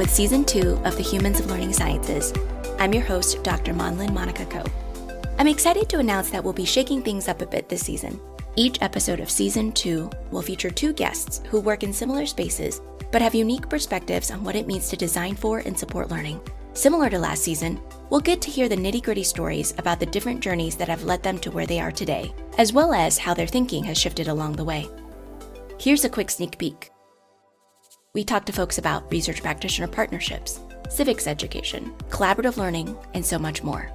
With season two of the Humans of Learning Sciences. I'm your host, Dr. Monlin Monica Ko. I'm excited to announce that we'll be shaking things up a bit this season. Each episode of season two will feature two guests who work in similar spaces but have unique perspectives on what it means to design for and support learning. Similar to last season, we'll get to hear the nitty gritty stories about the different journeys that have led them to where they are today, as well as how their thinking has shifted along the way. Here's a quick sneak peek. We talk to folks about research practitioner partnerships, civics education, collaborative learning, and so much more.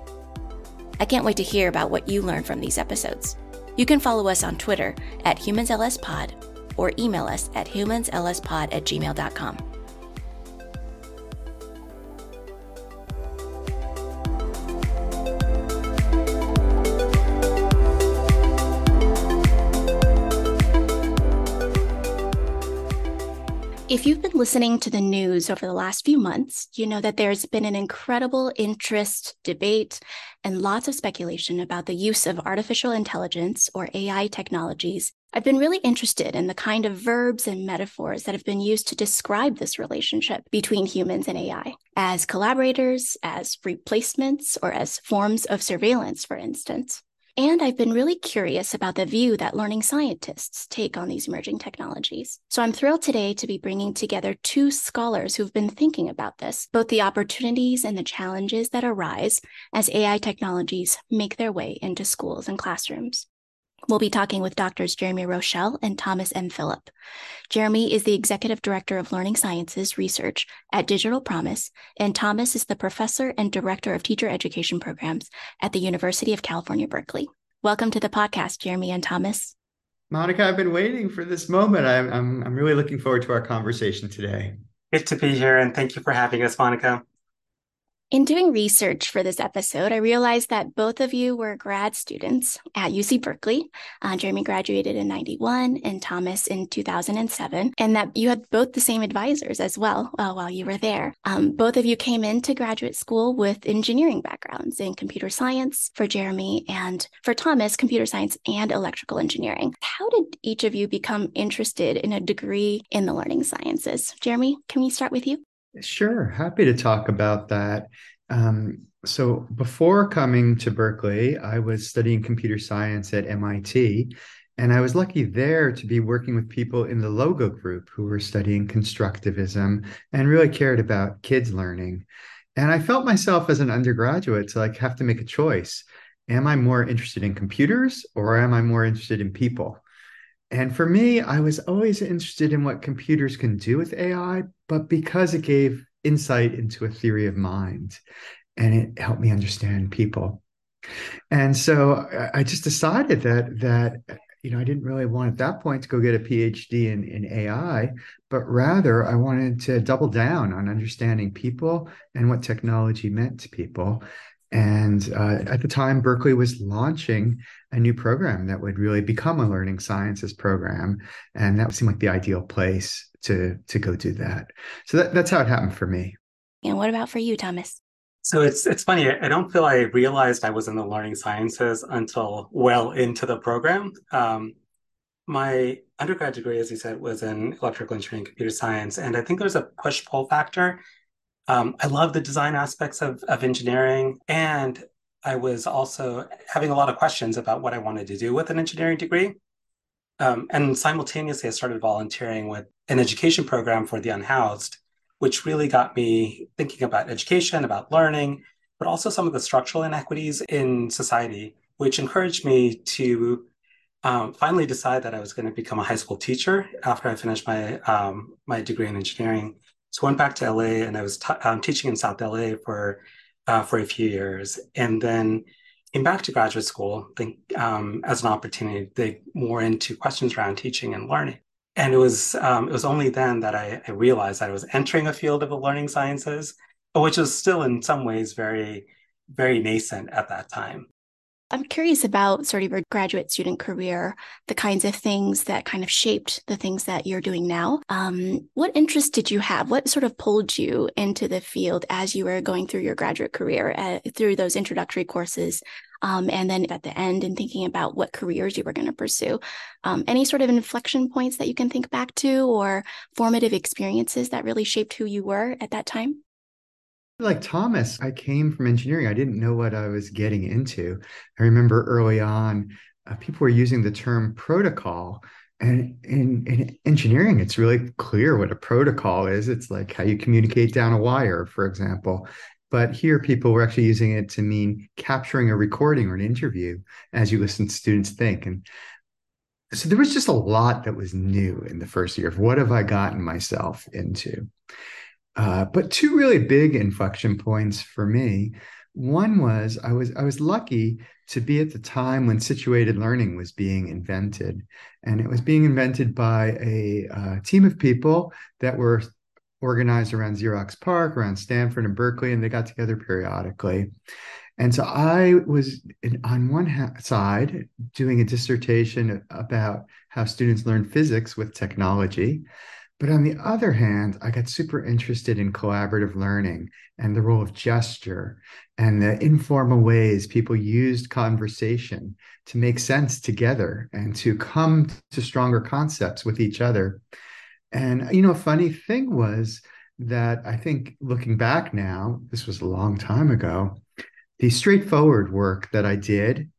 I can't wait to hear about what you learned from these episodes. You can follow us on Twitter at HumansLSPod or email us at humanslspod at gmail.com. If you've been listening to the news over the last few months, you know that there's been an incredible interest, debate, and lots of speculation about the use of artificial intelligence or AI technologies. I've been really interested in the kind of verbs and metaphors that have been used to describe this relationship between humans and AI as collaborators, as replacements, or as forms of surveillance, for instance. And I've been really curious about the view that learning scientists take on these emerging technologies. So I'm thrilled today to be bringing together two scholars who've been thinking about this, both the opportunities and the challenges that arise as AI technologies make their way into schools and classrooms. We'll be talking with doctors Jeremy Roschelle and Thomas M. Philip. Jeremy is the Executive Director of Learning Sciences Research at Digital Promise, and Thomas is the Professor and Director of Teacher Education Programs at the University of California, Berkeley. Welcome to the podcast, Jeremy and Thomas. Monica, I've been waiting for this moment. I'm, I'm, I'm really looking forward to our conversation today. Good to be here, and thank you for having us, Monica. In doing research for this episode, I realized that both of you were grad students at UC Berkeley. Uh, Jeremy graduated in 91 and Thomas in 2007, and that you had both the same advisors as well uh, while you were there. Um, both of you came into graduate school with engineering backgrounds in computer science for Jeremy and for Thomas, computer science and electrical engineering. How did each of you become interested in a degree in the learning sciences? Jeremy, can we start with you? Sure, happy to talk about that. Um, so before coming to Berkeley, I was studying computer science at MIT. And I was lucky there to be working with people in the Logo group who were studying constructivism and really cared about kids learning. And I felt myself as an undergraduate to like have to make a choice. Am I more interested in computers or am I more interested in people? And for me, I was always interested in what computers can do with AI, but because it gave insight into a theory of mind and it helped me understand people. And so uh, I just decided that that you know I didn't really want at that point to go get a PhD in, in AI, but rather I wanted to double down on understanding people and what technology meant to people. And uh, at the time, Berkeley was launching a new program that would really become a learning sciences program, and that seemed like the ideal place to to go do that. So that, that's how it happened for me. And what about for you, Thomas? So it's it's funny. I don't feel I realized I was in the learning sciences until well into the program. Um, my undergrad degree, as you said, was in electrical engineering, computer science, and I think there's a push pull factor um, I love the design aspects of, of engineering. And I was also having a lot of questions about what I wanted to do with an engineering degree. Um, and simultaneously, I started volunteering with an education program for the unhoused, which really got me thinking about education, about learning, but also some of the structural inequities in society, which encouraged me to um, finally decide that I was going to become a high school teacher after I finished my um, my degree in engineering. So I went back to LA and I was t- um, teaching in South LA for uh, for a few years, and then came back to graduate school think, um, as an opportunity to dig more into questions around teaching and learning. And it was um, it was only then that I, I, realized that I was entering a field of the learning sciences, which was still in some ways very very nascent at that time. I'm curious about sort of your graduate student career, the kinds of things that kind of shaped the things that you're doing now. Um, what interest did you have? What sort of pulled you into the field as you were going through your graduate career, uh, through those introductory courses, um, and then at the end and thinking about what careers you were going to pursue? Um, any sort of inflection points that you can think back to or formative experiences that really shaped who you were at that time? Like Thomas, I came from engineering. I didn't know what I was getting into. I remember early on, uh, people were using the term protocol. And in, in engineering, it's really clear what a protocol is. It's like how you communicate down a wire, for example. But here, people were actually using it to mean capturing a recording or an interview as you listen to students think. And so there was just a lot that was new in the first year of what have I gotten myself into. Uh, but two really big inflection points for me. One was I was I was lucky to be at the time when situated learning was being invented, and it was being invented by a uh, team of people that were organized around Xerox PARC, around Stanford and Berkeley, and they got together periodically. And so I was in, on one ha- side doing a dissertation about how students learn physics with technology. But on the other hand, I got super interested in collaborative learning and the role of gesture and the informal ways people used conversation to make sense together and to come to stronger concepts with each other. And, you know, a funny thing was that I think looking back now, this was a long time ago, the straightforward work that I did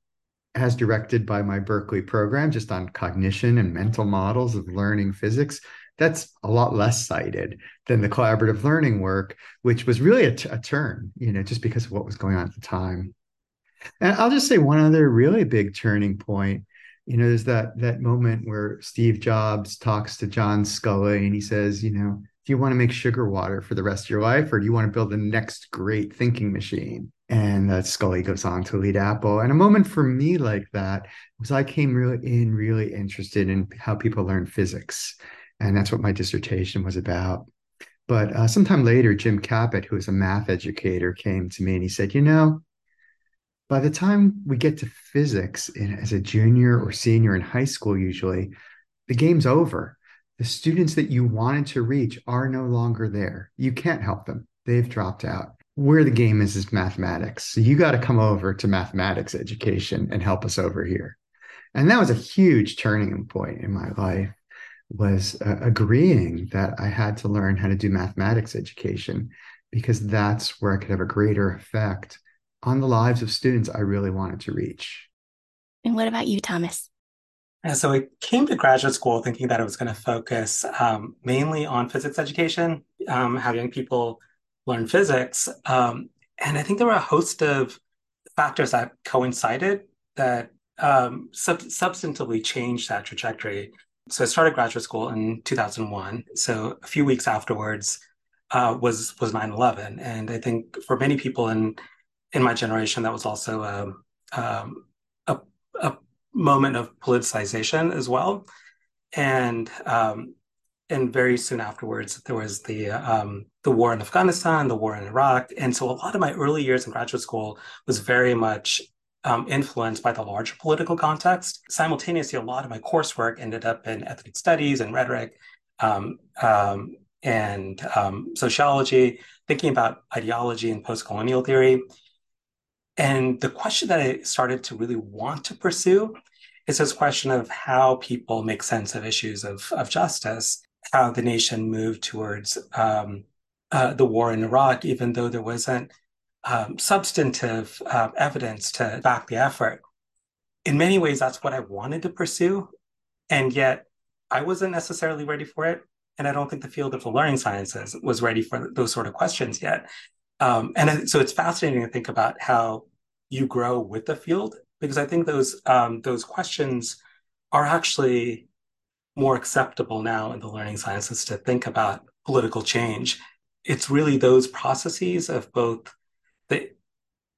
as directed by my Berkeley program, just on cognition and mental models of learning physics, that's a lot less cited than the collaborative learning work, which was really a, t- a turn, you know, just because of what was going on at the time. And I'll just say one other really big turning point. You know, there's that that moment where Steve Jobs talks to John Sculley and he says, you know, do you want to make sugar water for the rest of your life, or do you want to build the next great thinking machine? And uh, Sculley goes on to lead Apple. And a moment for me like that was I came really in really interested in how people learn physics and that's what my dissertation was about. But uh, sometime later, Jim Kaput, who is a math educator, came to me and he said, You know, by the time we get to physics in, as a junior or senior in high school, usually, the game's over. The students that you wanted to reach are no longer there. You can't help them, they've dropped out. Where the game is is mathematics. So you got to come over to mathematics education and help us over here. And that was a huge turning point in my life was uh, agreeing that I had to learn how to do mathematics education because that's where I could have a greater effect on the lives of students I really wanted to reach. And what about you, Thomas? And so I came to graduate school thinking that I was going to focus um, mainly on physics education, um, how young people learn physics. Um, and I think there were a host of factors that coincided that um, sub- substantively changed that trajectory. So I started graduate school in 2001. So a few weeks afterwards uh, was was 9/11, and I think for many people in in my generation, that was also a um, a, a, moment of politicization as well. And um, and very soon afterwards, there was the um, the war in Afghanistan, the war in Iraq, and so a lot of my early years in graduate school was very much um, influenced by the larger political context. Simultaneously, a lot of my coursework ended up in ethnic studies and rhetoric um, um, and um, sociology, thinking about ideology and post colonial theory. And the question that I started to really want to pursue is this question of how people make sense of issues of, of justice, how the nation moved towards um, uh, the war in Iraq, even though there wasn't um, substantive uh, evidence to back the effort. In many ways, that's what I wanted to pursue. And yet, I wasn't necessarily ready for it. And I don't think the field of the learning sciences was ready for those sort of questions yet. Um, and so it's fascinating to think about how you grow with the field, because I think those um, those questions are actually more acceptable now in the learning sciences to think about political change. It's really those processes of both the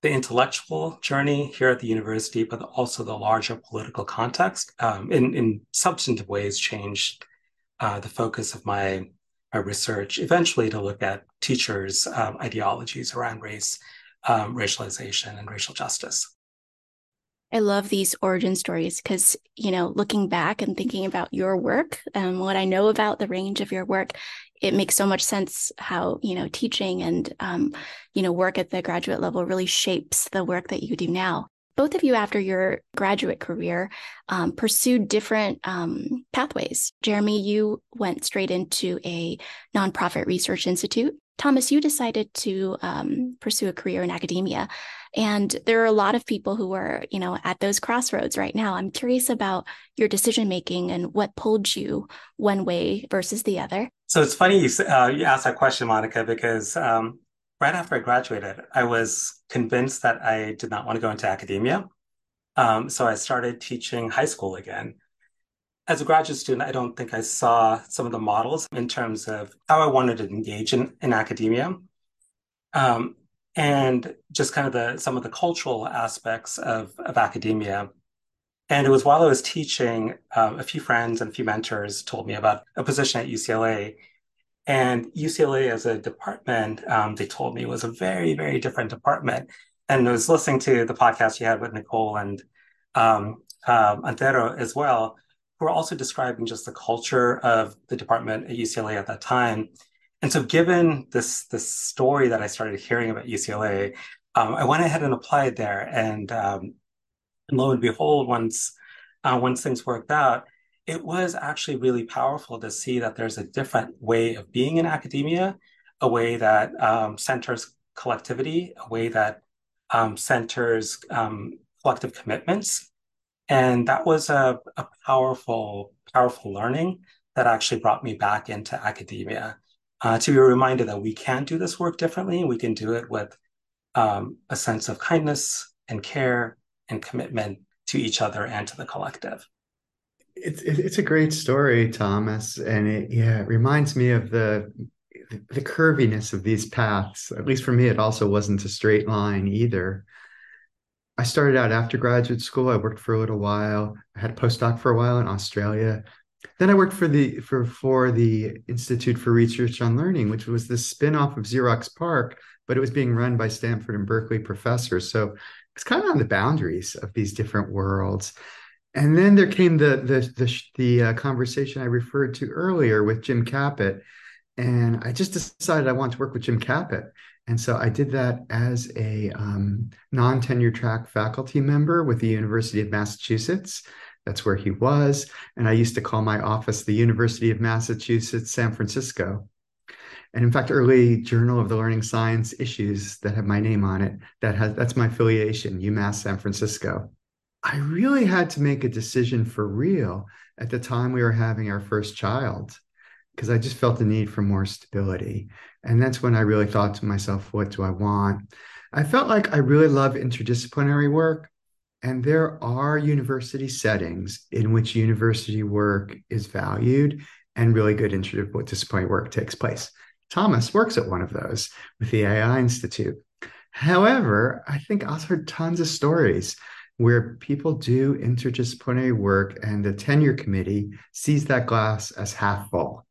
the intellectual journey here at the university, but also the larger political context um, in, in substantive ways changed uh, the focus of my, my research, eventually to look at teachers' um, ideologies around race, um, racialization, and racial justice. I love these origin stories because, you know, looking back and thinking about your work and what I know about the range of your work, it makes so much sense how, you know, teaching and, um, you know, work at the graduate level really shapes the work that you do now. Both of you, after your graduate career, um, pursued different um, pathways. Jeremy, you went straight into a nonprofit research institute. Thomas, you decided to um, pursue a career in academia. And there are a lot of people who are, you know, at those crossroads right now. I'm curious about your decision making and what pulled you one way versus the other. So it's funny you, uh, you asked that question, Monica, because um, right after I graduated, I was convinced that I did not want to go into academia. Um, so I started teaching high school again. As a graduate student, I don't think I saw some of the models in terms of how I wanted to engage in, in academia. Um, and just kind of the some of the cultural aspects of, of academia. And it was while I was teaching, um, a few friends and a few mentors told me about a position at UCLA. And UCLA as a department, um, they told me was a very, very different department. And I was listening to the podcast you had with Nicole and um, um, Antero as well, who were also describing just the culture of the department at UCLA at that time. And so, given this this story that I started hearing about UCLA, um, I went ahead and applied there. And, um, and lo and behold, once uh, once things worked out, it was actually really powerful to see that there's a different way of being in academia, a way that um, centers collectivity, a way that um, centers um, collective commitments, and that was a, a powerful powerful learning that actually brought me back into academia. Uh, to be reminded that we can do this work differently. We can do it with um, a sense of kindness and care and commitment to each other and to the collective. It's it's a great story, Thomas, and it yeah it reminds me of the the curviness of these paths. At least for me, it also wasn't a straight line either. I started out after graduate school. I worked for a little while. I had a postdoc for a while in Australia. Then I worked for the for for the Institute for Research on Learning, which was the spin-off of Xerox PARC, but it was being run by Stanford and Berkeley professors. So it's kind of on the boundaries of these different worlds. And then there came the the the, the uh, conversation I referred to earlier with Jim Kaput, and I just decided I want to work with Jim Kaput. And so I did that as a um, non-tenure track faculty member with the University of Massachusetts. That's where he was. And I used to call my office the University of Massachusetts, San Francisco. And in fact, early Journal of the Learning Science issues that have my name on it, that has that's my affiliation, UMass San Francisco. I really had to make a decision for real at the time we were having our first child because I just felt the need for more stability. And that's when I really thought to myself, what do I want? I felt like I really love interdisciplinary work. And there are university settings in which university work is valued and really good interdisciplinary work takes place. Thomas works at one of those with the AI Institute. However, I think I've heard tons of stories where people do interdisciplinary work and the tenure committee sees that glass as half full.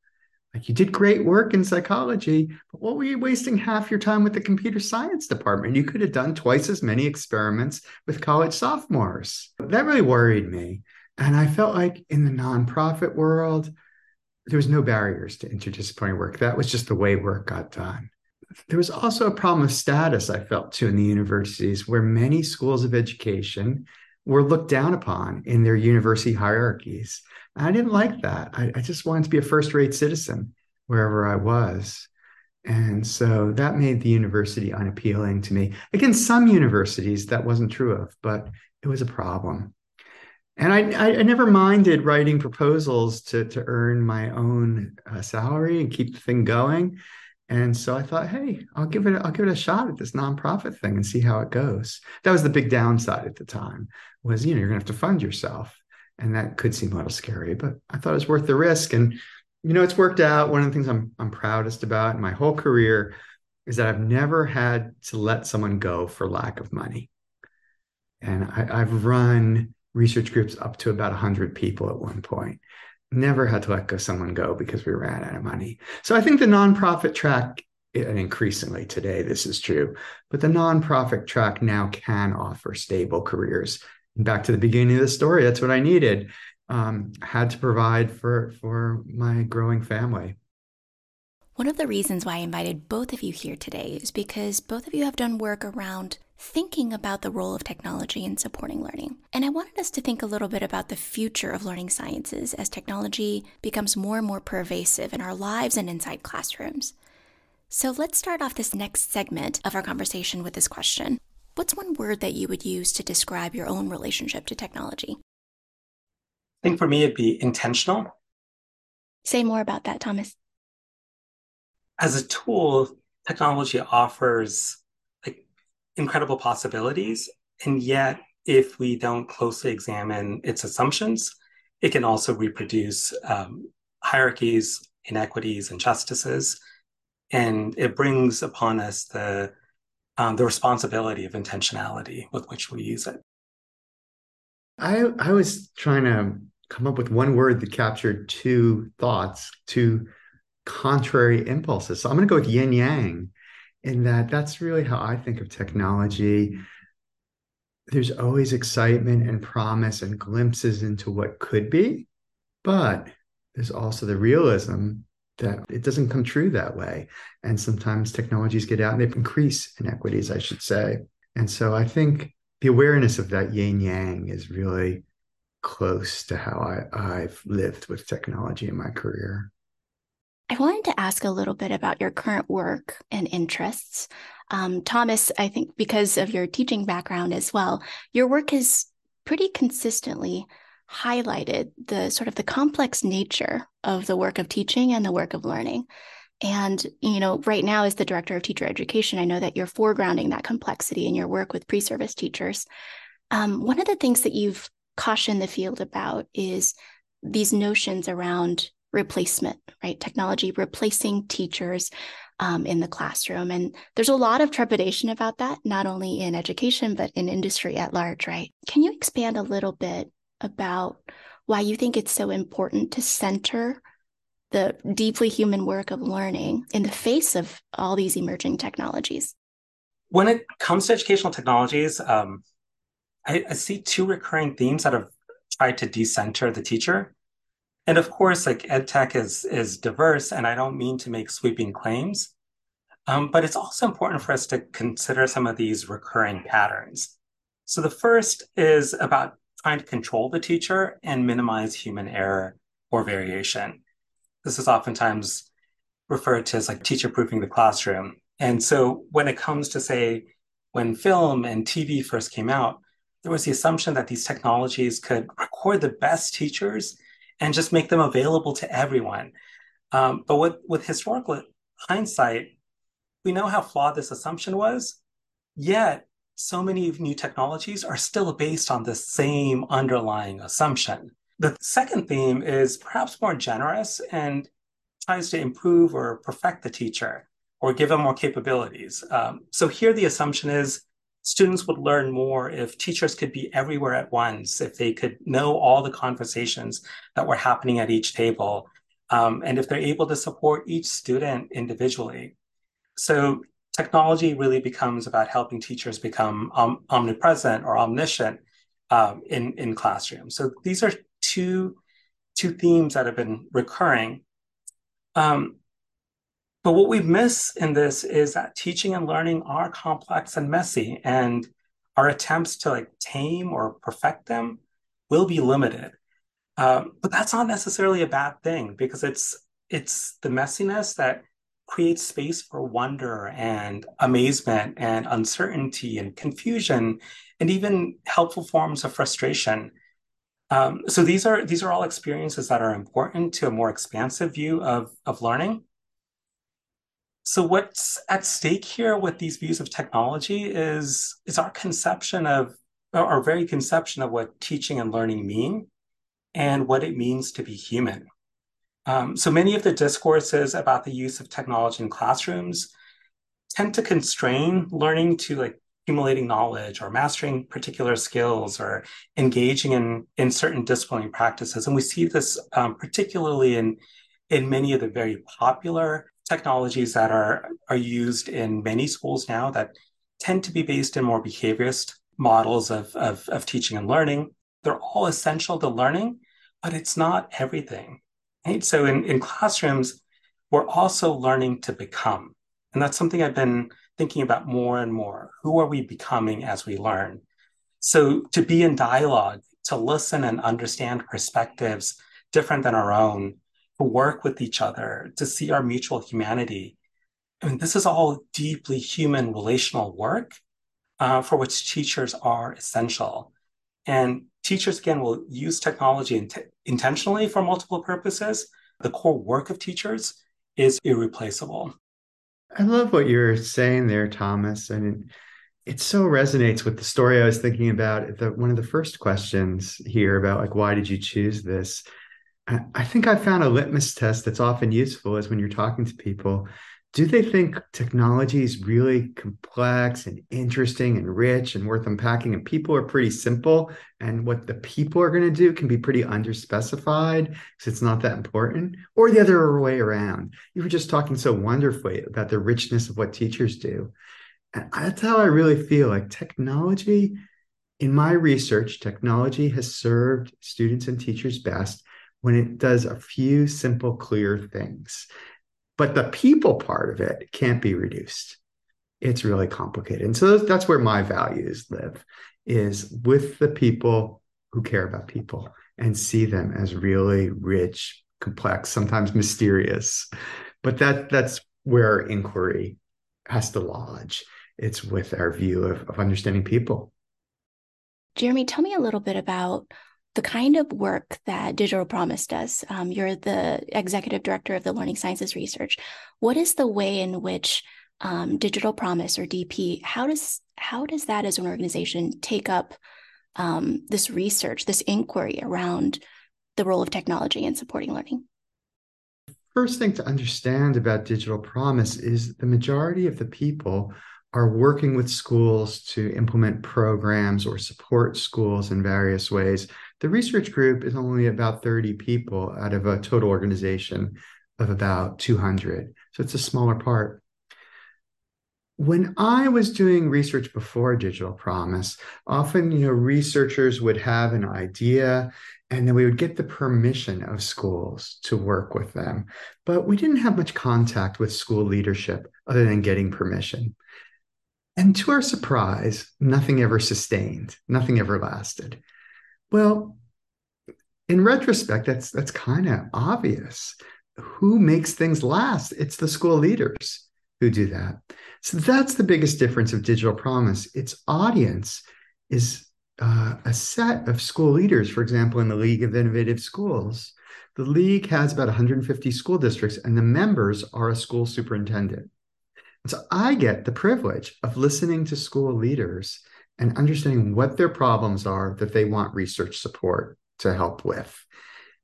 Like you did great work in psychology, but what were you wasting half your time with the computer science department? You could have done twice as many experiments with college sophomores. That really worried me. And I felt like in the nonprofit world, there was no barriers to interdisciplinary work. That was just the way work got done. There was also a problem of status, I felt too, in the universities, where many schools of education were looked down upon in their university hierarchies. I didn't like that. I, I just wanted to be a first rate citizen wherever I was. And so that made the university unappealing to me. Again, some universities that wasn't true of, but it was a problem. And I, I never minded writing proposals to, to earn my own uh, salary and keep the thing going. And so I thought, hey, I'll give it I'll give it a shot at this nonprofit thing and see how it goes. That was the big downside at the time was, you know, you're gonna have to fund yourself and that could seem a little scary, but I thought it was worth the risk. And you know, it's worked out. One of the things I'm I'm proudest about in my whole career is that I've never had to let someone go for lack of money. And I, have run research groups up to about 100 people at one point. Never had to let go someone go because we ran out of money. So I think the nonprofit track, and increasingly today this is true, but the nonprofit track now can offer stable careers back to the beginning of the story, that's what I needed. Um, had to provide for for my growing family. One of the reasons why I invited both of you here today is because both of you have done work around thinking about the role of technology in supporting learning. And I wanted us to think a little bit about the future of learning sciences as technology becomes more and more pervasive in our lives and inside classrooms. So let's start off this next segment of our conversation with this question What's one word that you would use to describe your own relationship to technology? I think for me, it'd be intentional. Say more about that, Thomas. As a tool, technology offers incredible possibilities. And yet, if we don't closely examine its assumptions, it can also reproduce um, hierarchies, inequities, and injustices. And it brings upon us the um, the responsibility of intentionality with which we use it. I I was trying to come up with one word that captured two thoughts, two contrary impulses. So I'm going to go with yin yang, in that that's really how I think of technology. There's always excitement and promise and glimpses into what could be, but there's also the realism that it doesn't come true that way. And sometimes technologies get out and they increase inequities, I should say. And so I think the awareness of that yin yang is really close to how I, I've lived with technology in my career. I wanted to ask a little bit about your current work and interests. Um, Thomas, I think because of your teaching background as well, your work has pretty consistently highlighted the sort of the complex nature of the work of teaching and the work of learning. And, you know, right now, as the director of teacher education, I know that you're foregrounding that complexity in your work with pre service teachers. Um, one of the things that you've cautioned the field about is these notions around replacement, right? Technology replacing teachers um, in the classroom. And there's a lot of trepidation about that, not only in education, but in industry at large, right? Can you expand a little bit about why you think it's so important to center the deeply human work of learning in the face of all these emerging technologies? When it comes to educational technologies, um, I, I, see two recurring themes that have tried to decenter the teacher. And of course, like ed tech is is diverse, and I don't mean to make sweeping claims, um, but it's also important for us to consider some of these recurring patterns. So the first is about trying to control the teacher and minimize human error or variation. This is oftentimes referred to as like teacher proofing the classroom. And so when it comes to say when film and TV first came out, there was the assumption that these technologies could record the best teachers and just make them available to everyone. Um, but with, with historical hindsight, we know how flawed this assumption was. Yet, so many new technologies are still based on the same underlying assumption. The second theme is perhaps more generous and tries to improve or perfect the teacher or give them more capabilities. Um, so here the assumption is students would learn more if teachers could be everywhere at once, if they could know all the conversations that were happening at each table, um, and if they're able to support each student individually. So technology really becomes about helping teachers become om- omnipresent or omniscient um, in in classrooms. So these are two two themes that have been recurring. Um, but what we miss in this is that teaching and learning are complex and messy, and our attempts to like tame or perfect them will be limited. Um, but that's not necessarily a bad thing because it's it's the messiness that creates space for wonder and amazement and uncertainty and confusion and even helpful forms of frustration. Um, so these are these are all experiences that are important to a more expansive view of, of learning. So what's at stake here with these views of technology is is our conception of our very conception of what teaching and learning mean and what it means to be human. Um, so many of the discourses about the use of technology in classrooms tend to constrain learning to like accumulating knowledge or mastering particular skills or engaging in, in certain disciplinary practices. And we see this um, particularly in, in many of the very popular technologies that are, are used in many schools now that tend to be based in more behaviorist models of, of, of teaching and learning. They're all essential to learning, but it's not everything. Right? So in, in classrooms, we're also learning to become. And that's something I've been thinking about more and more. Who are we becoming as we learn? So to be in dialogue, to listen and understand perspectives different than our own, work with each other, to see our mutual humanity. I mean, this is all deeply human relational work uh, for which teachers are essential. And teachers, again, will use technology int- intentionally for multiple purposes. The core work of teachers is irreplaceable. I love what you're saying there, Thomas. And it so resonates with the story I was thinking about. The, one of the first questions here about like, why did you choose this? I, think I found a litmus test that's often useful is when you're talking to people do they think technology is really complex and interesting and rich and worth unpacking and people are pretty simple and what the people are going to do can be pretty underspecified because it's not that important? Or the other way around you were just talking so wonderfully about the richness of what teachers do. And that's how i really feel like technology in my research technology has served students and teachers best when it does a few simple clear things. But the people part of it can't be reduced. It's really complicated. And so that's where my values live is with the people who care about people and see them as really rich complex sometimes mysterious. But that that's where inquiry has to lodge. It's with our view of, of understanding people. Jeremy tell me a little bit about the kind of work that Digital Promise does. Um, you're the executive director of the Learning Sciences Research. What is the way in which um, Digital Promise or DP how does how does that as an organization take up um, this research, this inquiry around the role of technology in supporting learning? First thing to understand about Digital Promise is the majority of the people are working with schools to implement programs or support schools in various ways the research group is only about 30 people out of a total organization of about 200. So it's a smaller part. When I was doing research before Digital Promise, often, you know, researchers would have an idea and then we would get the permission of schools to work with them. But we didn't have much contact with school leadership other than getting permission. And to our surprise, nothing ever sustained, nothing ever lasted. Well, in retrospect, that's that's kind of obvious. Who makes things last? It's the school leaders who do that. So that's the biggest difference of digital promise. Its audience is uh, a set of school leaders. For example, in the League of Innovative Schools, the league has about 150 school districts, and the members are a school superintendent. And so I get the privilege of listening to school leaders and understanding what their problems are that they want research support to help with.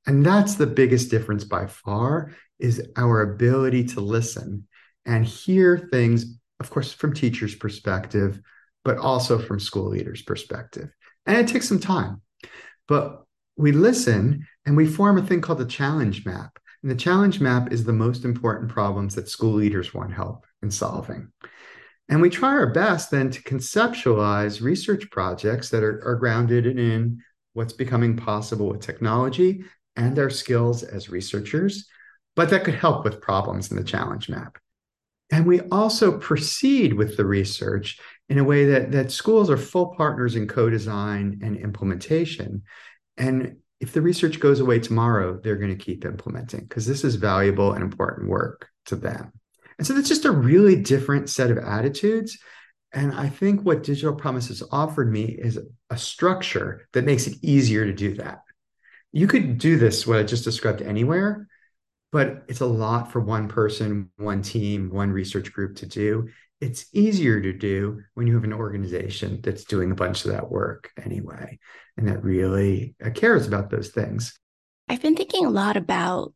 And that's the biggest difference by far is our ability to listen and hear things, of course, from teachers' perspective, but also from school leaders' perspective. And it takes some time. But we listen and we form a thing called the challenge map. And the challenge map is the most important problems that school leaders want help in solving. And we try our best then to conceptualize research projects that are, are grounded in what's becoming possible with technology and our skills as researchers, but that could help with problems in the challenge map. And we also proceed with the research in a way that, that schools are full partners in co design and implementation. And if the research goes away tomorrow, they're going to keep implementing because this is valuable and important work to them. And so that's just a really different set of attitudes. And I think what Digital Promise has offered me is a structure that makes it easier to do that. You could do this, what I just described, anywhere, but it's a lot for one person, one team, one research group to do. It's easier to do when you have an organization that's doing a bunch of that work anyway, and that really uh, cares about those things. I've been thinking a lot about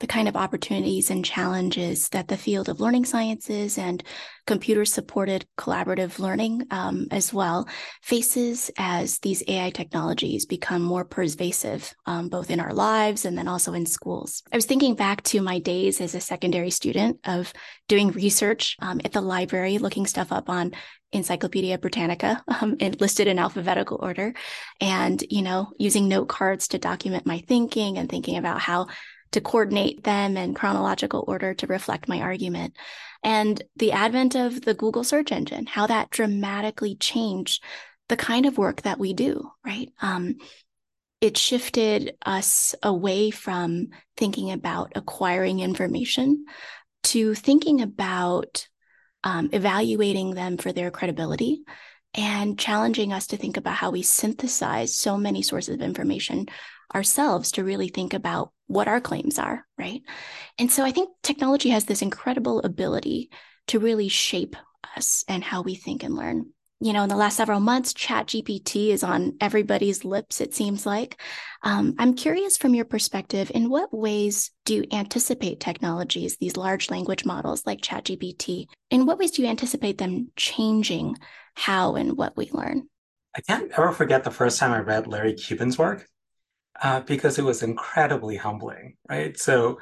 the kind of opportunities and challenges that the field of learning sciences and computer supported collaborative learning um, as well faces as these AI technologies become more pervasive, um, both in our lives and then also in schools. I was thinking back to my days as a secondary student of doing research um, at the library, looking stuff up on Encyclopedia Britannica, um, listed in alphabetical order, and you know using note cards to document my thinking and thinking about how to coordinate them in chronological order to reflect my argument. And the advent of the Google search engine, how that dramatically changed the kind of work that we do, right? Um, it shifted us away from thinking about acquiring information to thinking about um, evaluating them for their credibility and challenging us to think about how we synthesize so many sources of information ourselves to really think about what our claims are, right? And so I think technology has this incredible ability to really shape us and how we think and learn. You know, in the last several months, ChatGPT is on everybody's lips, it seems like. Um, I'm curious from your perspective, in what ways do you anticipate technologies, these large language models like ChatGPT, in what ways do you anticipate them changing how and what we learn? I can't ever forget the first time I read Larry Cuban's work uh, because it was incredibly humbling, right? So,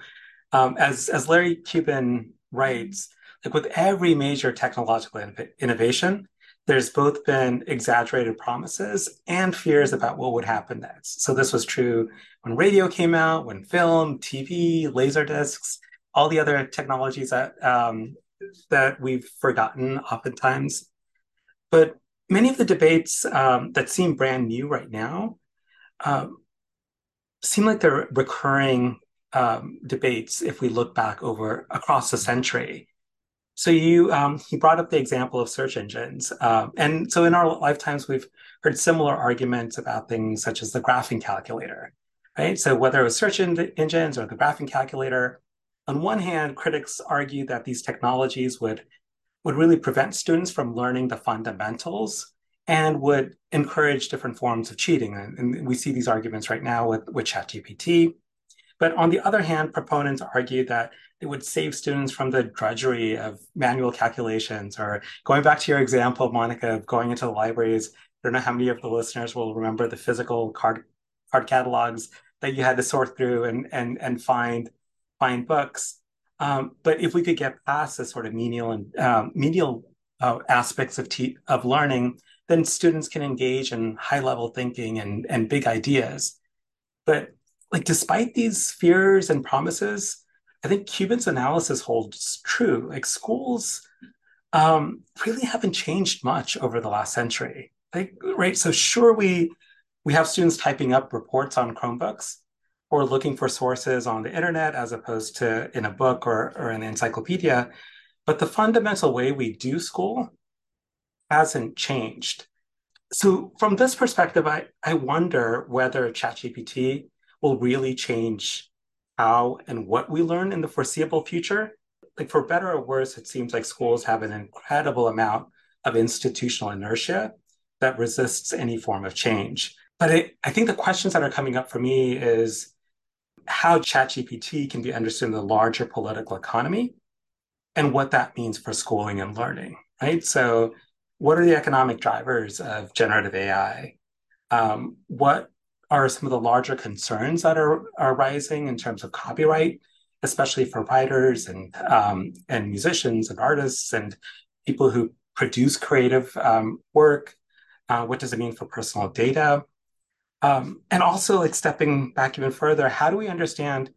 um, as as Larry Cuban writes, like with every major technological innovation, there's both been exaggerated promises and fears about what would happen next. So this was true when radio came out, when film, TV, laser discs, all the other technologies that um, that we've forgotten oftentimes. But many of the debates um, that seem brand new right now um, seem like they're recurring um, debates if we look back over across the century. So you um, he brought up the example of search engines, um, and so in our lifetimes we've heard similar arguments about things such as the graphing calculator, right? So whether it was search en- engines or the graphing calculator, on one hand, critics argue that these technologies would would really prevent students from learning the fundamentals and would encourage different forms of cheating. And, we see these arguments right now with, with ChatGPT. But on the other hand, proponents argue that it would save students from the drudgery of manual calculations or going back to your example, Monica, of going into the libraries. I don't know how many of the listeners will remember the physical card card catalogs that you had to sort through and and and find find books. Um, but if we could get past the sort of menial and um, menial uh, aspects of te- of learning then students can engage in high level thinking and, and big ideas. But like despite these fears and promises, I think Cuban's analysis holds true. Like schools um, really haven't changed much over the last century. Like, right? So sure, we we have students typing up reports on Chromebooks or looking for sources on the internet as opposed to in a book or, or an encyclopedia. But the fundamental way we do school hasn't changed. So from this perspective, I, I wonder whether ChatGPT will really change how and what we learn in the foreseeable future. Like for better or worse, it seems like schools have an incredible amount of institutional inertia that resists any form of change. But it, I think the questions that are coming up for me is how ChatGPT can be understood in the larger political economy and what that means for schooling and learning, right? So what are the economic drivers of generative AI? Um, what are some of the larger concerns that are, are rising in terms of copyright, especially for writers and um, and musicians and artists and people who produce creative um, work? Uh, what does it mean for personal data? Um, and also, like stepping back even further, how do we understand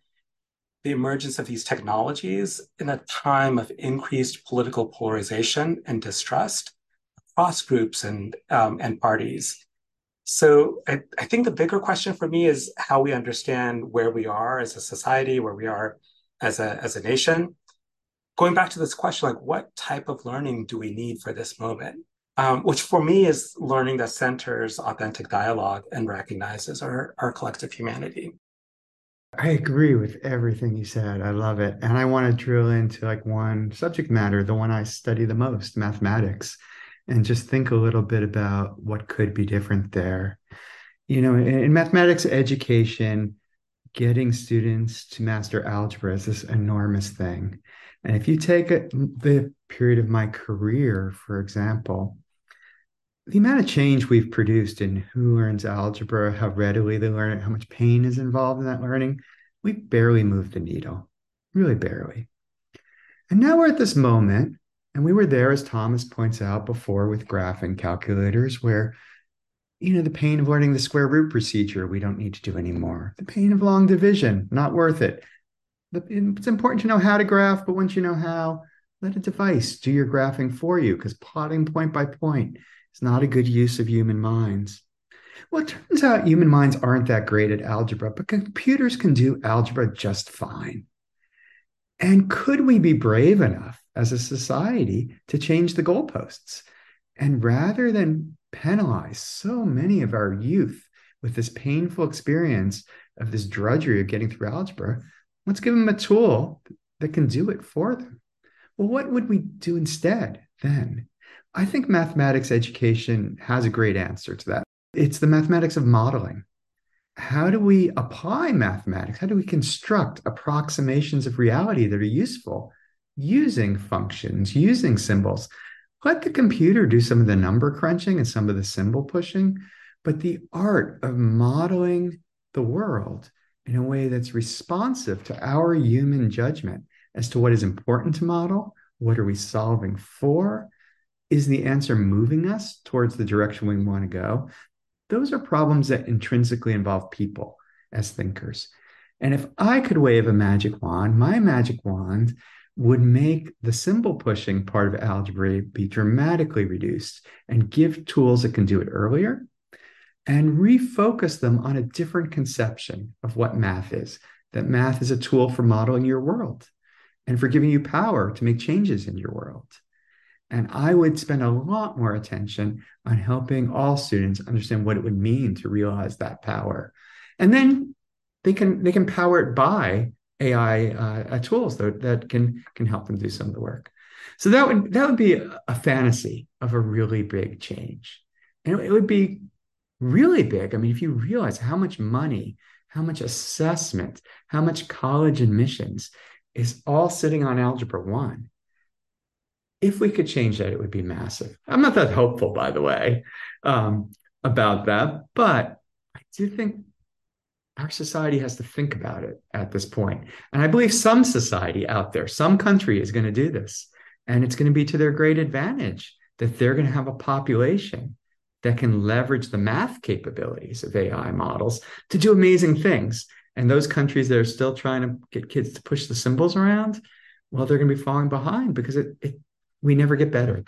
the emergence of these technologies in a time of increased political polarization and distrust? Cross groups and um, and parties. So I, I think the bigger question for me is how we understand where we are as a society, where we are as a as a nation. Going back to this question, like what type of learning do we need for this moment? Um, which for me is learning that centers authentic dialogue and recognizes our, our collective humanity. I agree with everything you said. I love it. And I want to drill into like one subject matter, the one I study the most, mathematics and just think a little bit about what could be different there. You know, in, in mathematics education, getting students to master algebra is this enormous thing. And if you take a, the period of my career, for example, the amount of change we've produced in who learns algebra, how readily they learn it, how much pain is involved in that learning, we barely moved the needle, really barely. And now we're at this moment, and we were there, as Thomas points out before, with graphing calculators, where you know the pain of learning the square root procedure we don't need to do anymore. The pain of long division, not worth it. It's important to know how to graph, but once you know how, let a device do your graphing for you, because plotting point by point is not a good use of human minds. Well, it turns out human minds aren't that great at algebra, but computers can do algebra just fine. And could we be brave enough as a society to change the goalposts? And rather than penalize so many of our youth with this painful experience of this drudgery of getting through algebra, let's give them a tool that can do it for them. Well, what would we do instead then? I think mathematics education has a great answer to that. It's the mathematics of modeling. How do we apply mathematics? How do we construct approximations of reality that are useful using functions, using symbols? Let the computer do some of the number crunching and some of the symbol pushing, but the art of modeling the world in a way that's responsive to our human judgment as to what is important to model, what are we solving for, is the answer moving us towards the direction we want to go? Those are problems that intrinsically involve people as thinkers. And if I could wave a magic wand, my magic wand would make the symbol pushing part of algebra be dramatically reduced and give tools that can do it earlier and refocus them on a different conception of what math is that math is a tool for modeling your world and for giving you power to make changes in your world. And I would spend a lot more attention on helping all students understand what it would mean to realize that power. And then they can they can power it by AI uh, tools that, that can can help them do some of the work. So that would that would be a fantasy of a really big change. And it would be really big. I mean, if you realize how much money, how much assessment, how much college admissions is all sitting on algebra 1 if we could change that, it would be massive. I'm not that hopeful, by the way, um, about that, but I do think our society has to think about it at this point. And I believe some society out there, some country is going to do this. And it's going to be to their great advantage that they're going to have a population that can leverage the math capabilities of AI models to do amazing things. And those countries that are still trying to get kids to push the symbols around, well, they're going to be falling behind because it, it we never get better.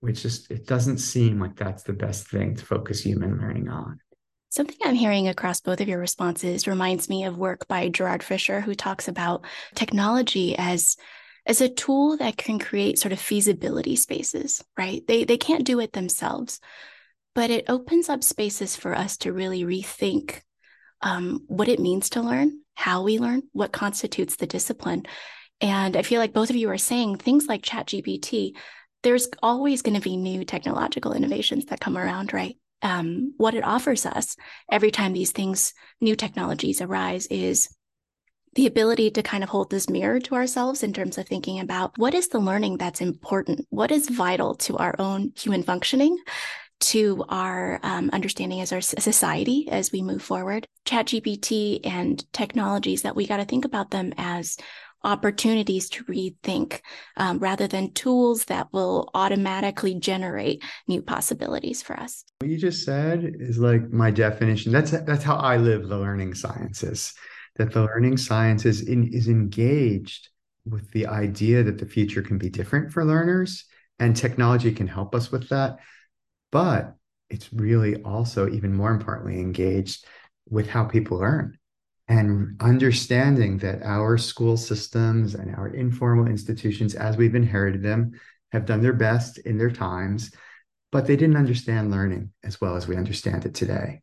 Which just it doesn't seem like that's the best thing to focus human learning on. Something I'm hearing across both of your responses reminds me of work by Gerhard Fischer, who talks about technology as as a tool that can create sort of feasibility spaces, right? They they can't do it themselves, but it opens up spaces for us to really rethink um, what it means to learn, how we learn, what constitutes the discipline, and I feel like both of you are saying things like ChatGPT, there's always going to be new technological innovations that come around, right? Um, what it offers us every time these things, new technologies arise, is the ability to kind of hold this mirror to ourselves in terms of thinking about what is the learning that's important, what is vital to our own human functioning, to our um, understanding as our society as we move forward. ChatGPT and technologies that we got to think about them as opportunities to rethink um, rather than tools that will automatically generate new possibilities for us. What you just said is like my definition. That's that's how I live the learning sciences. That the learning sciences in, is engaged with the idea that the future can be different for learners and technology can help us with that. But it's really also even more importantly engaged with how people learn and understanding that our school systems and our informal institutions, as we've inherited them, have done their best in their times, but they didn't understand learning as well as we understand it today.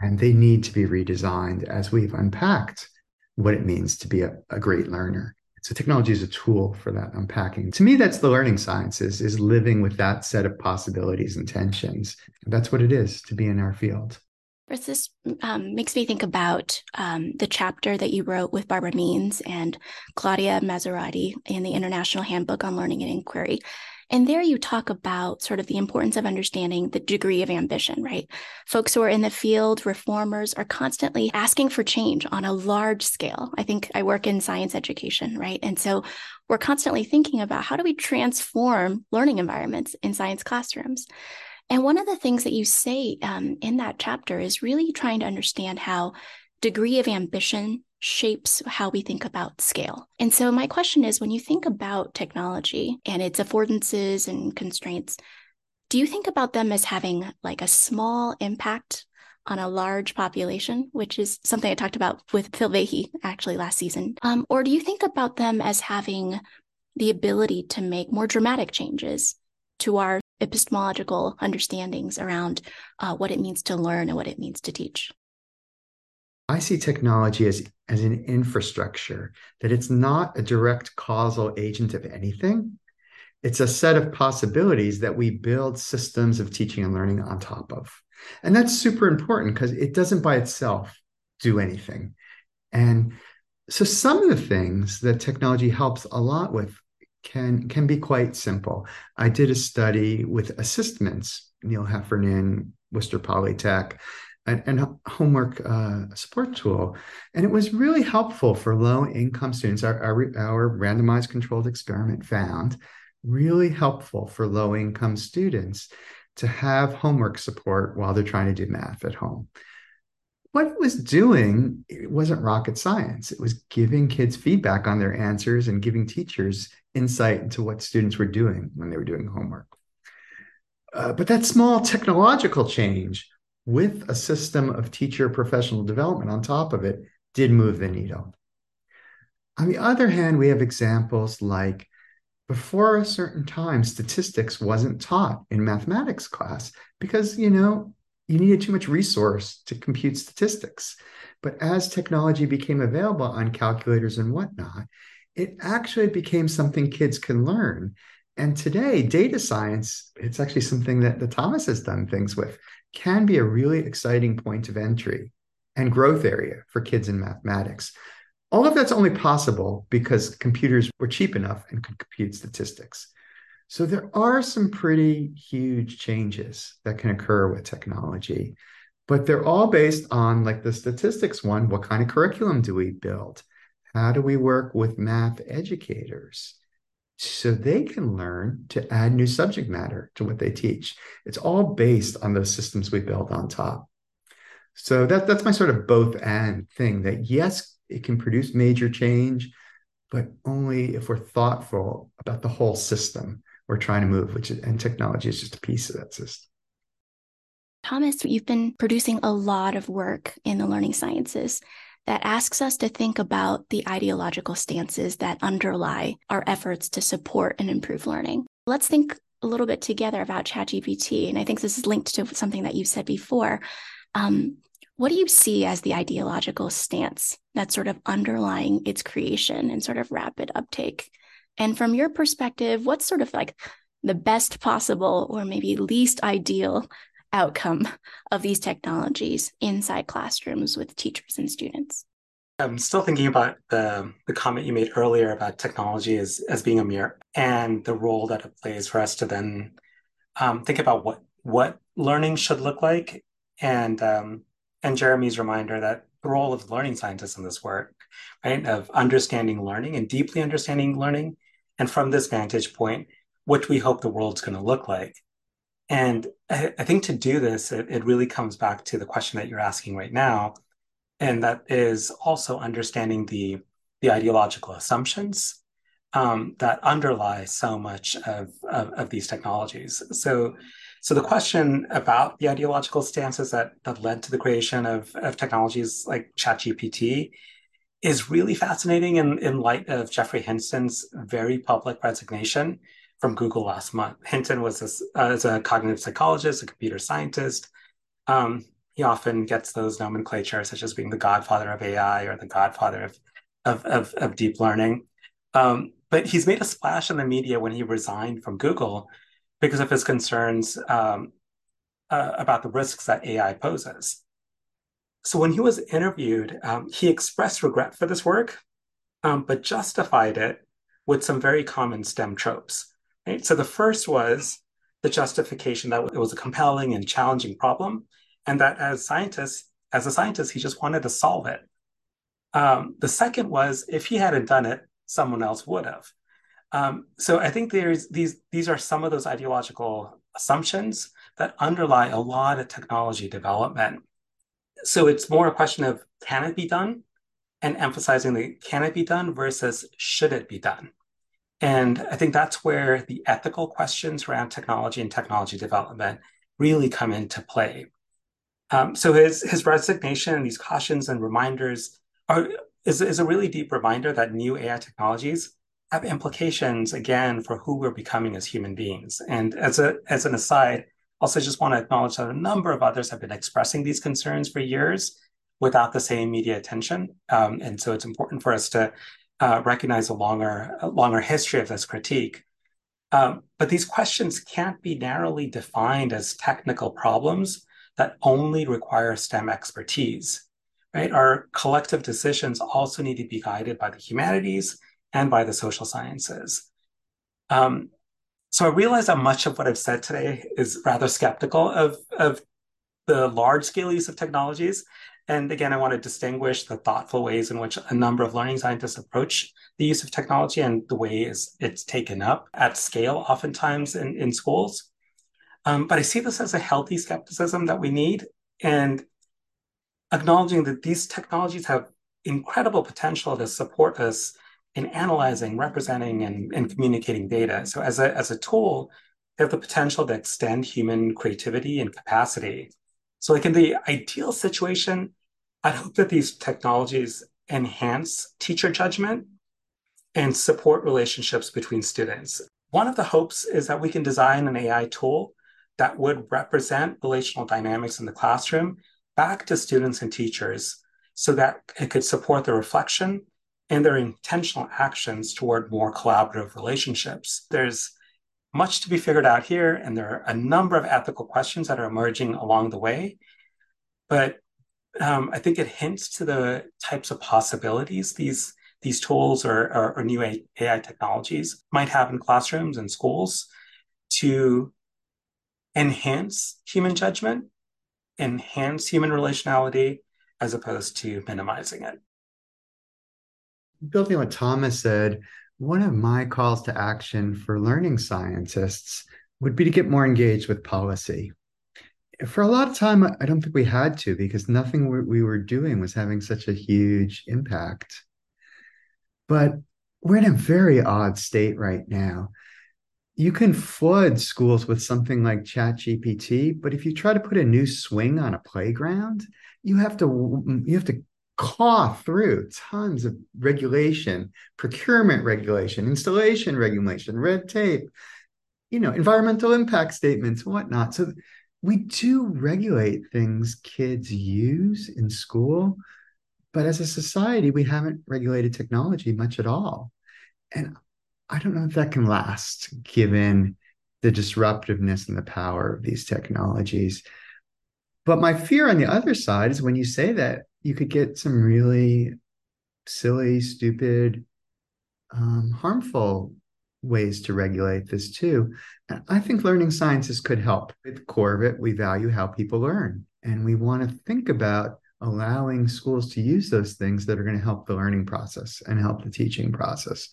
And they need to be redesigned as we've unpacked what it means to be a, a great learner. So technology is a tool for that unpacking. To me, that's the learning sciences, is living with that set of possibilities and tensions. That's what it is to be in our field. This um, makes me think about um, the chapter that you wrote with Barbara Means and Claudia Mazzurati in the International Handbook on Learning and Inquiry. And there you talk about sort of the importance of understanding the degree of ambition, right? Folks who are in the field, reformers, are constantly asking for change on a large scale. I think I work in science education, right? And so we're constantly thinking about how do we transform learning environments in science classrooms? And one of the things that you say um, in that chapter is really trying to understand how degree of ambition shapes how we think about scale. And so, my question is when you think about technology and its affordances and constraints, do you think about them as having like a small impact on a large population, which is something I talked about with Phil Vahey actually last season? Um, or do you think about them as having the ability to make more dramatic changes to our epistemological understandings around uh, what it means to learn and what it means to teach. I see technology as, as an infrastructure, that it's not a direct causal agent of anything. It's a set of possibilities that we build systems of teaching and learning on top of. And that's super important because it doesn't by itself do anything. And so some of the things that technology helps a lot with can can be quite simple. I did a study with Assistments, Neil Heffernan, Worcester Polytech, and, and homework uh, support tool, and it was really helpful for low income students. Our, our, our randomized controlled experiment found really helpful for low income students to have homework support while they're trying to do math at home what it was doing it wasn't rocket science it was giving kids feedback on their answers and giving teachers insight into what students were doing when they were doing homework uh, but that small technological change with a system of teacher professional development on top of it did move the needle on the other hand we have examples like before a certain time statistics wasn't taught in mathematics class because you know you needed too much resource to compute statistics. But as technology became available on calculators and whatnot, it actually became something kids can learn. And today, data science, it's actually something that the Thomas has done things with, can be a really exciting point of entry and growth area for kids in mathematics. All of that's only possible because computers were cheap enough and could compute statistics. So there are some pretty huge changes that can occur with technology, but they're all based on like the statistics one, what kind of curriculum do we build? How do we work with math educators so they can learn to add new subject matter to what they teach? It's all based on those systems we build on top. So that, that's my sort of both and thing that yes, it can produce major change, but only if we're thoughtful about the whole system we're trying to move, which is, and technology is just a piece of that system. Thomas, you've been producing a lot of work in the learning sciences that asks us to think about the ideological stances that underlie our efforts to support and improve learning. Let's think a little bit together about ChatGPT. And I think this is linked to something that you said before. Um, what do you see as the ideological stance that's sort of underlying its creation and sort of rapid uptake? And from your perspective, what's sort of like the best possible or maybe least ideal outcome of these technologies inside classrooms with teachers and students? I'm still thinking about the, the comment you made earlier about technology as, as being a mirror and the role that it plays for us to then um, think about what what learning should look like and um, and Jeremy's reminder that the role of learning scientists in this work, right, of understanding learning and deeply understanding learning and from this vantage point, what we hope the world's going to look like. And I, I think to do this, it, it really comes back to the question that you're asking right now. And that is also understanding the, the ideological assumptions um, that underlie so much of, of, of, these technologies. So, so the question about the ideological stances that, that led to the creation of, of technologies like ChatGPT is really fascinating in, in light of Geoffrey Hinton's very public resignation from Google last month. Hinton was a, uh, a cognitive psychologist, a computer scientist. Um, he often gets those nomenclatures, such as being the godfather of AI or the godfather of, of, of, of deep learning. Um, but he's made a splash in the media when he resigned from Google because of his concerns um, uh, about the risks that AI poses. So when he was interviewed, um, he expressed regret for this work, um, but justified it with some very common STEM tropes. Right? So the first was the justification that it was a compelling and challenging problem, and that as scientists, as a scientist, he just wanted to solve it. Um, the second was if he hadn't done it, someone else would have. Um, so I think there's these these are some of those ideological assumptions that underlie a lot of technology development. So it's more a question of can it be done, and emphasizing the can it be done versus should it be done. And I think that's where the ethical questions around technology and technology development really come into play. Um, so his his resignation and these cautions and reminders are is, is a really deep reminder that new AI technologies have implications again for who we're becoming as human beings. And as a as an aside, also just want to acknowledge that a number of others have been expressing these concerns for years without the same media attention. Um, and so it's important for us to uh, recognize a longer a longer history of this critique. Um, but these questions can't be narrowly defined as technical problems that only require STEM expertise. Right? Our collective decisions also need to be guided by the humanities and by the social sciences. Um, so I realize that much of what I've said today is rather skeptical of, of the large scale use of technologies. And again, I want to distinguish the thoughtful ways in which a number of learning scientists approach the use of technology and the way it's taken up at scale, oftentimes in, in schools. Um, but I see this as a healthy skepticism that we need and acknowledging that these technologies have incredible potential to support us in analyzing, representing, and, and communicating data. So as a, as a tool, they have the potential to extend human creativity and capacity. So like in the ideal situation, I'd hope that these technologies enhance teacher judgment and support relationships between students. One of the hopes is that we can design an AI tool that would represent relational dynamics in the classroom back to students and teachers so that it could support the reflection and their intentional actions toward more collaborative relationships. There's much to be figured out here, and there are a number of ethical questions that are emerging along the way. But um, I think it hints to the types of possibilities these these tools or, or, or new AI technologies might have in classrooms and schools to enhance human judgment, enhance human relationality, as opposed to minimizing it building on what Thomas said, one of my calls to action for learning scientists would be to get more engaged with policy. For a lot of time, I don't think we had to because nothing we were doing was having such a huge impact. But we're in a very odd state right now. You can flood schools with something like ChatGPT, but if you try to put a new swing on a playground, you have to you have to claw through tons of regulation, procurement regulation, installation regulation, red tape, you know, environmental impact statements, whatnot. So we do regulate things kids use in school, but as a society, we haven't regulated technology much at all. And I don't know if that can last given the disruptiveness and the power of these technologies. But my fear on the other side is when you say that you could get some really silly, stupid, um, harmful ways to regulate this too. I think learning sciences could help. At the core of it, we value how people learn. And we want to think about allowing schools to use those things that are going to help the learning process and help the teaching process.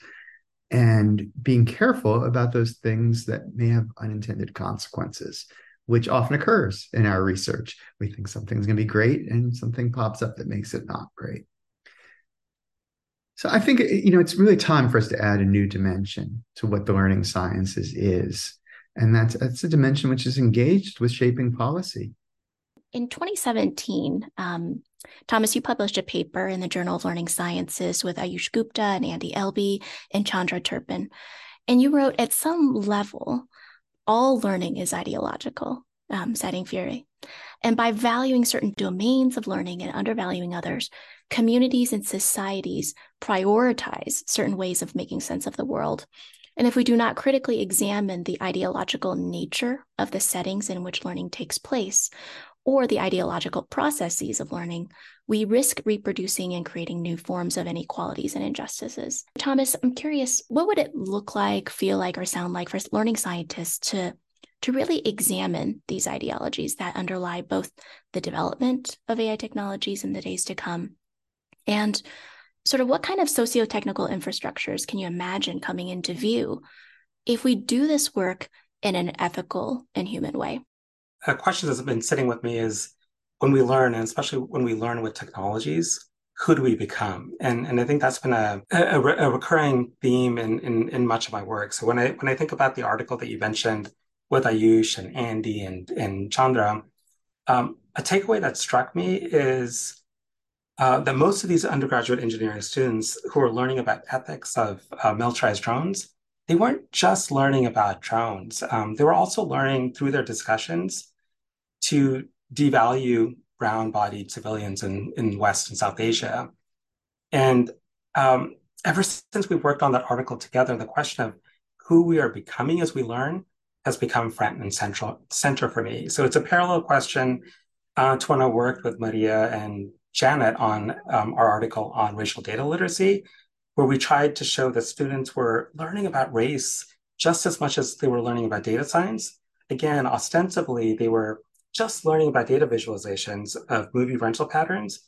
And being careful about those things that may have unintended consequences which often occurs in our research. We think something's going to be great and something pops up that makes it not great. So I think you know it's really time for us to add a new dimension to what the learning sciences is. And that's that's a dimension which is engaged with shaping policy. In 2017, um, Thomas, you published a paper in the Journal of Learning Sciences with Ayush Gupta and Andy Elby and Chandra Turpen. And you wrote, at some level, all learning is ideological, um, citing Freire. And by valuing certain domains of learning and undervaluing others, communities and societies prioritize certain ways of making sense of the world. And if we do not critically examine the ideological nature of the settings in which learning takes place, or the ideological processes of learning, we risk reproducing and creating new forms of inequalities and injustices. Thomas, I'm curious, what would it look like, feel like, or sound like for learning scientists to, to really examine these ideologies that underlie both the development of AI technologies in the days to come and sort of what kind of socio-technical infrastructures can you imagine coming into view if we do this work in an ethical and human way? A question that's been sitting with me is when we learn, and especially when we learn with technologies, who do we become? And and I think that's been a a, a recurring theme in, in in much of my work. So when I when I think about the article that you mentioned with Ayush and Andy and and Chandra, um, a takeaway that struck me is uh, that most of these undergraduate engineering students who are learning about ethics of uh, militarized drones they weren't just learning about drones. Um, they were also learning through their discussions to devalue brown bodied civilians in, in West and South Asia. And um, ever since we've worked on that article together, the question of who we are becoming as we learn has become front and central center for me. So it's a parallel question uh, to when I worked with Maria and Janet on um, our article on racial data literacy, where we tried to show that students were learning about race just as much as they were learning about data science. Again, ostensibly, they were just learning about data visualizations of movie rental patterns,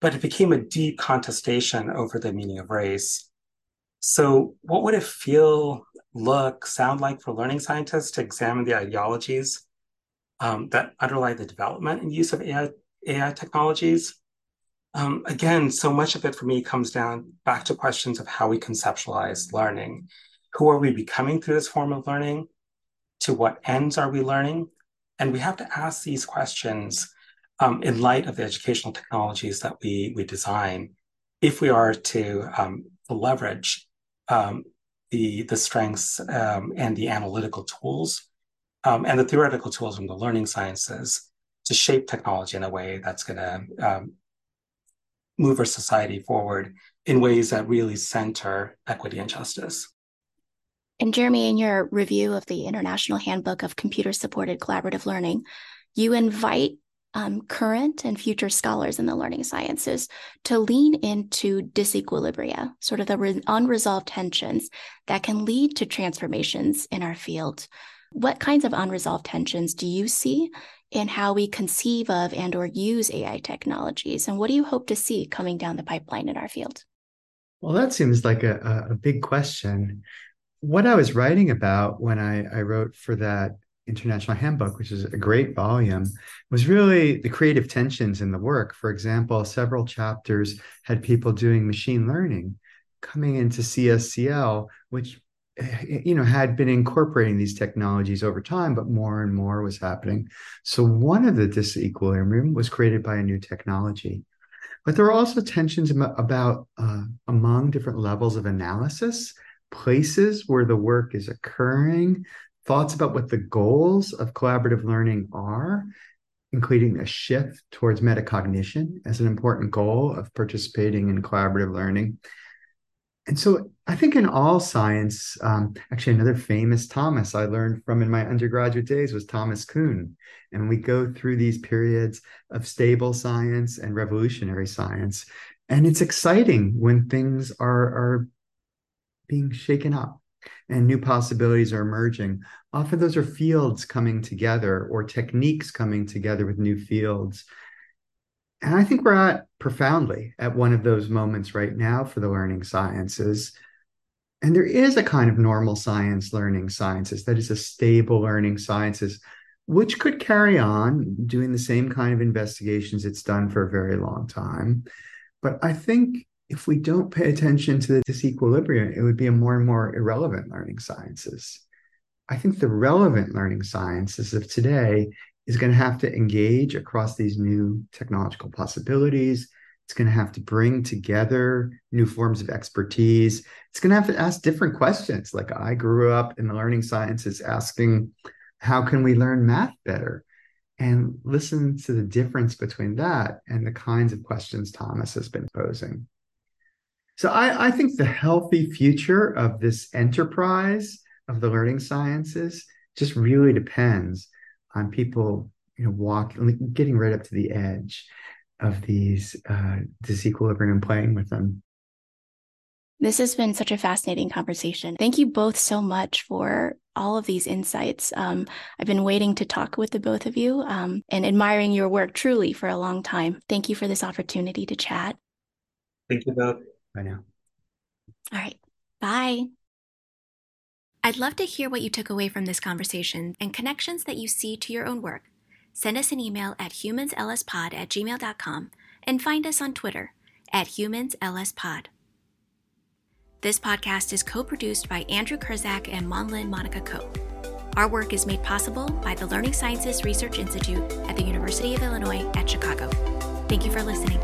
but it became a deep contestation over the meaning of race. So, what would it feel, look, sound like for learning scientists to examine the ideologies um, that underlie the development and use of AI, AI technologies? Um, again, so much of it for me comes down back to questions of how we conceptualize learning. Who are we becoming through this form of learning? To what ends are we learning? And we have to ask these questions um, in light of the educational technologies that we, we design if we are to, um, leverage um, the, the strengths um, and the analytical tools um, and the theoretical tools from the learning sciences to shape technology in a way that's going to move our society forward in ways that really center equity and justice. And Jeremy, in your review of the International Handbook of Computer Supported Collaborative Learning, you invite um, current and future scholars in the learning sciences to lean into disequilibria, sort of the re- unresolved tensions that can lead to transformations in our field. What kinds of unresolved tensions do you see in how we conceive of and or use AI technologies? And what do you hope to see coming down the pipeline in our field? Well, that seems like a, a big question. What I was writing about when I, I wrote for that International Handbook, which is a great volume, was really the creative tensions in the work. For example, several chapters had people doing machine learning coming into CSCL, which you know had been incorporating these technologies over time but more and more was happening. So one of the disequilibrium was created by a new technology. But there are also tensions about uh, among different levels of analysis places where the work is occurring thoughts about what the goals of collaborative learning are including a shift towards metacognition as an important goal of participating in collaborative learning and so I think in all science, um, actually, another famous Thomas I learned from in my undergraduate days was Thomas Kuhn. And we go through these periods of stable science and revolutionary science. And it's exciting when things are, are being shaken up and new possibilities are emerging. Often those are fields coming together or techniques coming together with new fields. And I think we're at profoundly at one of those moments right now for the learning sciences. And there is a kind of normal science learning sciences that is a stable learning sciences, which could carry on doing the same kind of investigations it's done for a very long time. But I think if we don't pay attention to the disequilibrium, it would be a more and more irrelevant learning sciences. I think the relevant learning sciences of today is going to have to engage across these new technological possibilities. It's going to have to bring together new forms of expertise. It's going to have to ask different questions. Like I grew up in the learning sciences asking, how can we learn math better? And listen to the difference between that and the kinds of questions Thomas has been posing. So I, I think the healthy future of this enterprise of the learning sciences just really depends on people you know, walk, getting right up to the edge of these uh, disequilibrium and playing with them. This has been such a fascinating conversation. Thank you both so much for all of these insights. Um, I've been waiting to talk with the both of you um, and admiring your work truly for a long time. Thank you for this opportunity to chat. Thank you both. Bye now. All right. Bye. I'd love to hear what you took away from this conversation and connections that you see to your own work. Send us an email at humanslspod at gmail.com and find us on Twitter at humanslspod. This podcast is co produced by Andrew Kurzak and Monlin Monica Ko. Our work is made possible by the Learning Sciences Research Institute at the University of Illinois at Chicago. Thank you for listening.